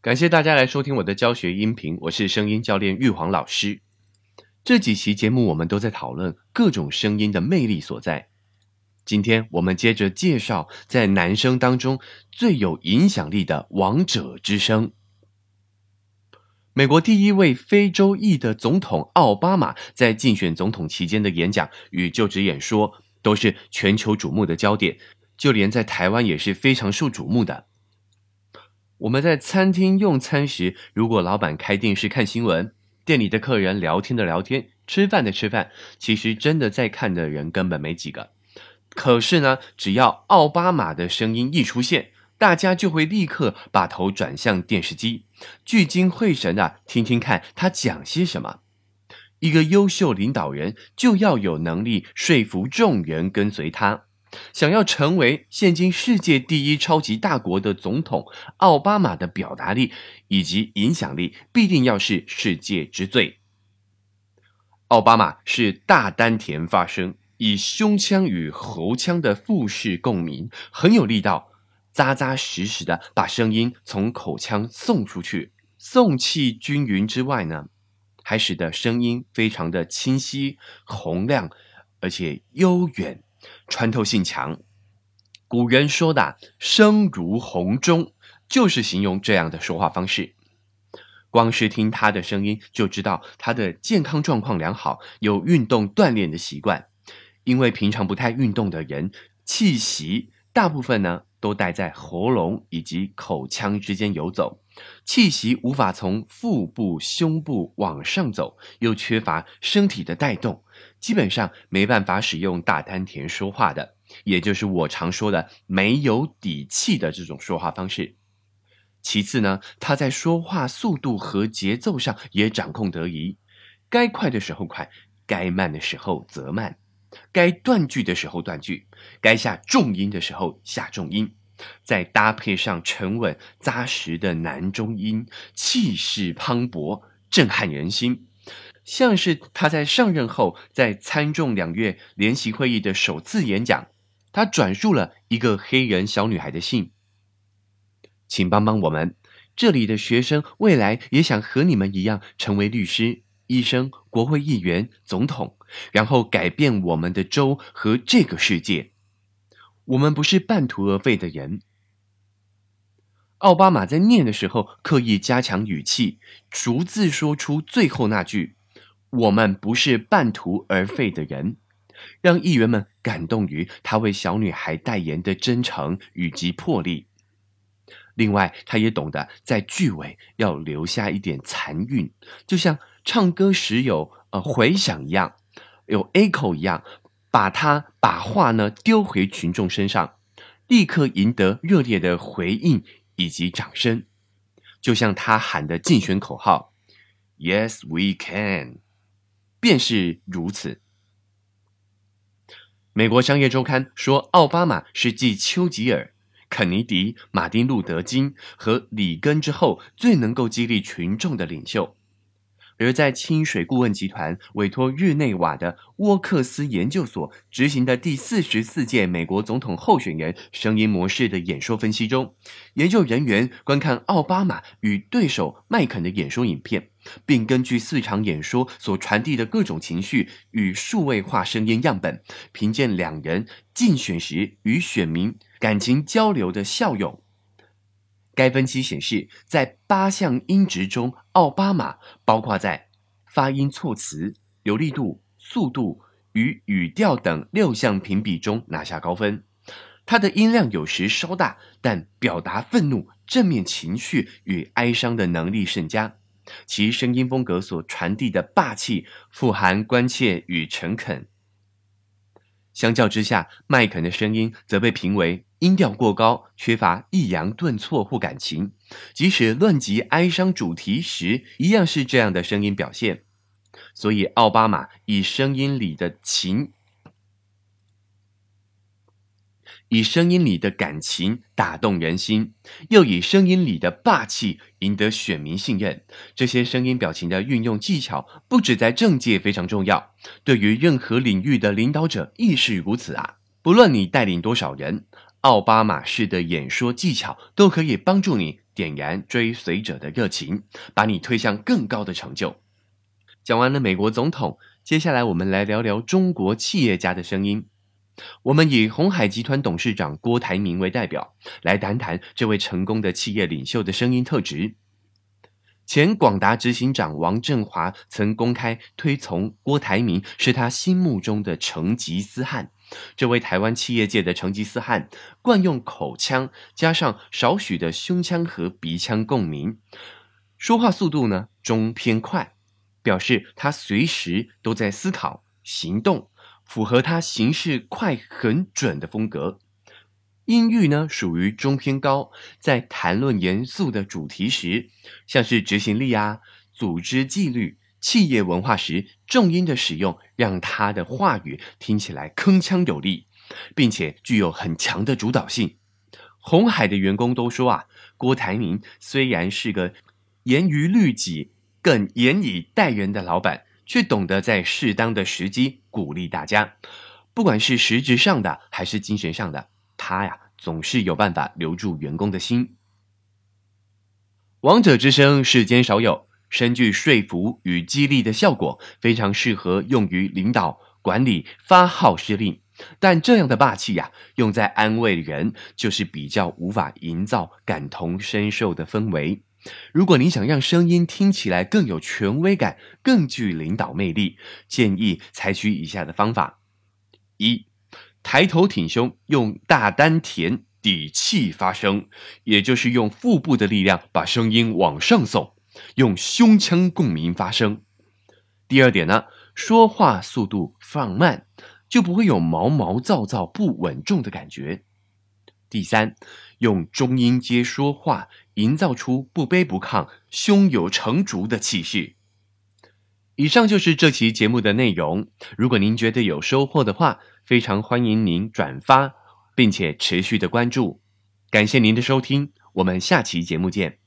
感谢大家来收听我的教学音频，我是声音教练玉皇老师。这几期节目我们都在讨论各种声音的魅力所在。今天我们接着介绍在男生当中最有影响力的王者之声。美国第一位非洲裔的总统奥巴马在竞选总统期间的演讲与就职演说都是全球瞩目的焦点，就连在台湾也是非常受瞩目的。我们在餐厅用餐时，如果老板开电视看新闻，店里的客人聊天的聊天，吃饭的吃饭，其实真的在看的人根本没几个。可是呢，只要奥巴马的声音一出现，大家就会立刻把头转向电视机，聚精会神的听听看他讲些什么。一个优秀领导人就要有能力说服众人跟随他。想要成为现今世界第一超级大国的总统，奥巴马的表达力以及影响力必定要是世界之最。奥巴马是大丹田发声，以胸腔与喉腔的腹式共鸣，很有力道，扎扎实实的把声音从口腔送出去，送气均匀之外呢，还使得声音非常的清晰、洪亮，而且悠远。穿透性强，古人说的“声如洪钟”，就是形容这样的说话方式。光是听他的声音，就知道他的健康状况良好，有运动锻炼的习惯。因为平常不太运动的人，气息大部分呢都待在喉咙以及口腔之间游走，气息无法从腹部、胸部往上走，又缺乏身体的带动。基本上没办法使用大丹田说话的，也就是我常说的没有底气的这种说话方式。其次呢，他在说话速度和节奏上也掌控得宜，该快的时候快，该慢的时候则慢，该断句的时候断句，该下重音的时候下重音，再搭配上沉稳扎实的男中音，气势磅礴，震撼人心。像是他在上任后，在参众两院联席会议的首次演讲，他转述了一个黑人小女孩的信，请帮帮我们，这里的学生未来也想和你们一样成为律师、医生、国会议员、总统，然后改变我们的州和这个世界。我们不是半途而废的人。奥巴马在念的时候，刻意加强语气，逐字说出最后那句。我们不是半途而废的人，让议员们感动于他为小女孩代言的真诚以及魄力。另外，他也懂得在句尾要留下一点残韵，就像唱歌时有呃回响一样，有 echo 一样，把他把话呢丢回群众身上，立刻赢得热烈的回应以及掌声。就像他喊的竞选口号：“Yes, we can。”便是如此。美国商业周刊说，奥巴马是继丘吉尔、肯尼迪、马丁·路德·金和里根之后最能够激励群众的领袖。而在清水顾问集团委托日内瓦的沃克斯研究所执行的第四十四届美国总统候选人声音模式的演说分析中，研究人员观看奥巴马与对手麦肯的演说影片，并根据四场演说所传递的各种情绪与数位化声音样本，评鉴两人竞选时与选民感情交流的效用。该分析显示，在八项音值中，奥巴马包括在发音、措辞、流利度、速度与语调等六项评比中拿下高分。他的音量有时稍大，但表达愤怒、正面情绪与哀伤的能力甚佳。其声音风格所传递的霸气，富含关切与诚恳。相较之下，麦肯的声音则被评为音调过高，缺乏抑扬顿挫或感情。即使论及哀伤主题时，一样是这样的声音表现。所以，奥巴马以声音里的情。以声音里的感情打动人心，又以声音里的霸气赢得选民信任。这些声音表情的运用技巧，不止在政界非常重要，对于任何领域的领导者亦是如此啊！不论你带领多少人，奥巴马式的演说技巧，都可以帮助你点燃追随者的热情，把你推向更高的成就。讲完了美国总统，接下来我们来聊聊中国企业家的声音。我们以红海集团董事长郭台铭为代表，来谈谈这位成功的企业领袖的声音特质。前广达执行长王振华曾公开推崇郭台铭，是他心目中的成吉思汗。这位台湾企业界的成吉思汗，惯用口腔加上少许的胸腔和鼻腔共鸣，说话速度呢中偏快，表示他随时都在思考行动。符合他行事快、很准的风格，音域呢属于中偏高。在谈论严肃的主题时，像是执行力啊、组织纪律、企业文化时，重音的使用让他的话语听起来铿锵有力，并且具有很强的主导性。红海的员工都说啊，郭台铭虽然是个严于律己、更严以待人的老板。却懂得在适当的时机鼓励大家，不管是实质上的还是精神上的，他呀总是有办法留住员工的心。王者之声世间少有，深具说服与激励的效果，非常适合用于领导、管理、发号施令。但这样的霸气呀，用在安慰人，就是比较无法营造感同身受的氛围。如果你想让声音听起来更有权威感、更具领导魅力，建议采取以下的方法：一、抬头挺胸，用大丹田底气发声，也就是用腹部的力量把声音往上送，用胸腔共鸣发声。第二点呢，说话速度放慢，就不会有毛毛躁躁、不稳重的感觉。第三，用中音阶说话，营造出不卑不亢、胸有成竹的气势。以上就是这期节目的内容。如果您觉得有收获的话，非常欢迎您转发，并且持续的关注。感谢您的收听，我们下期节目见。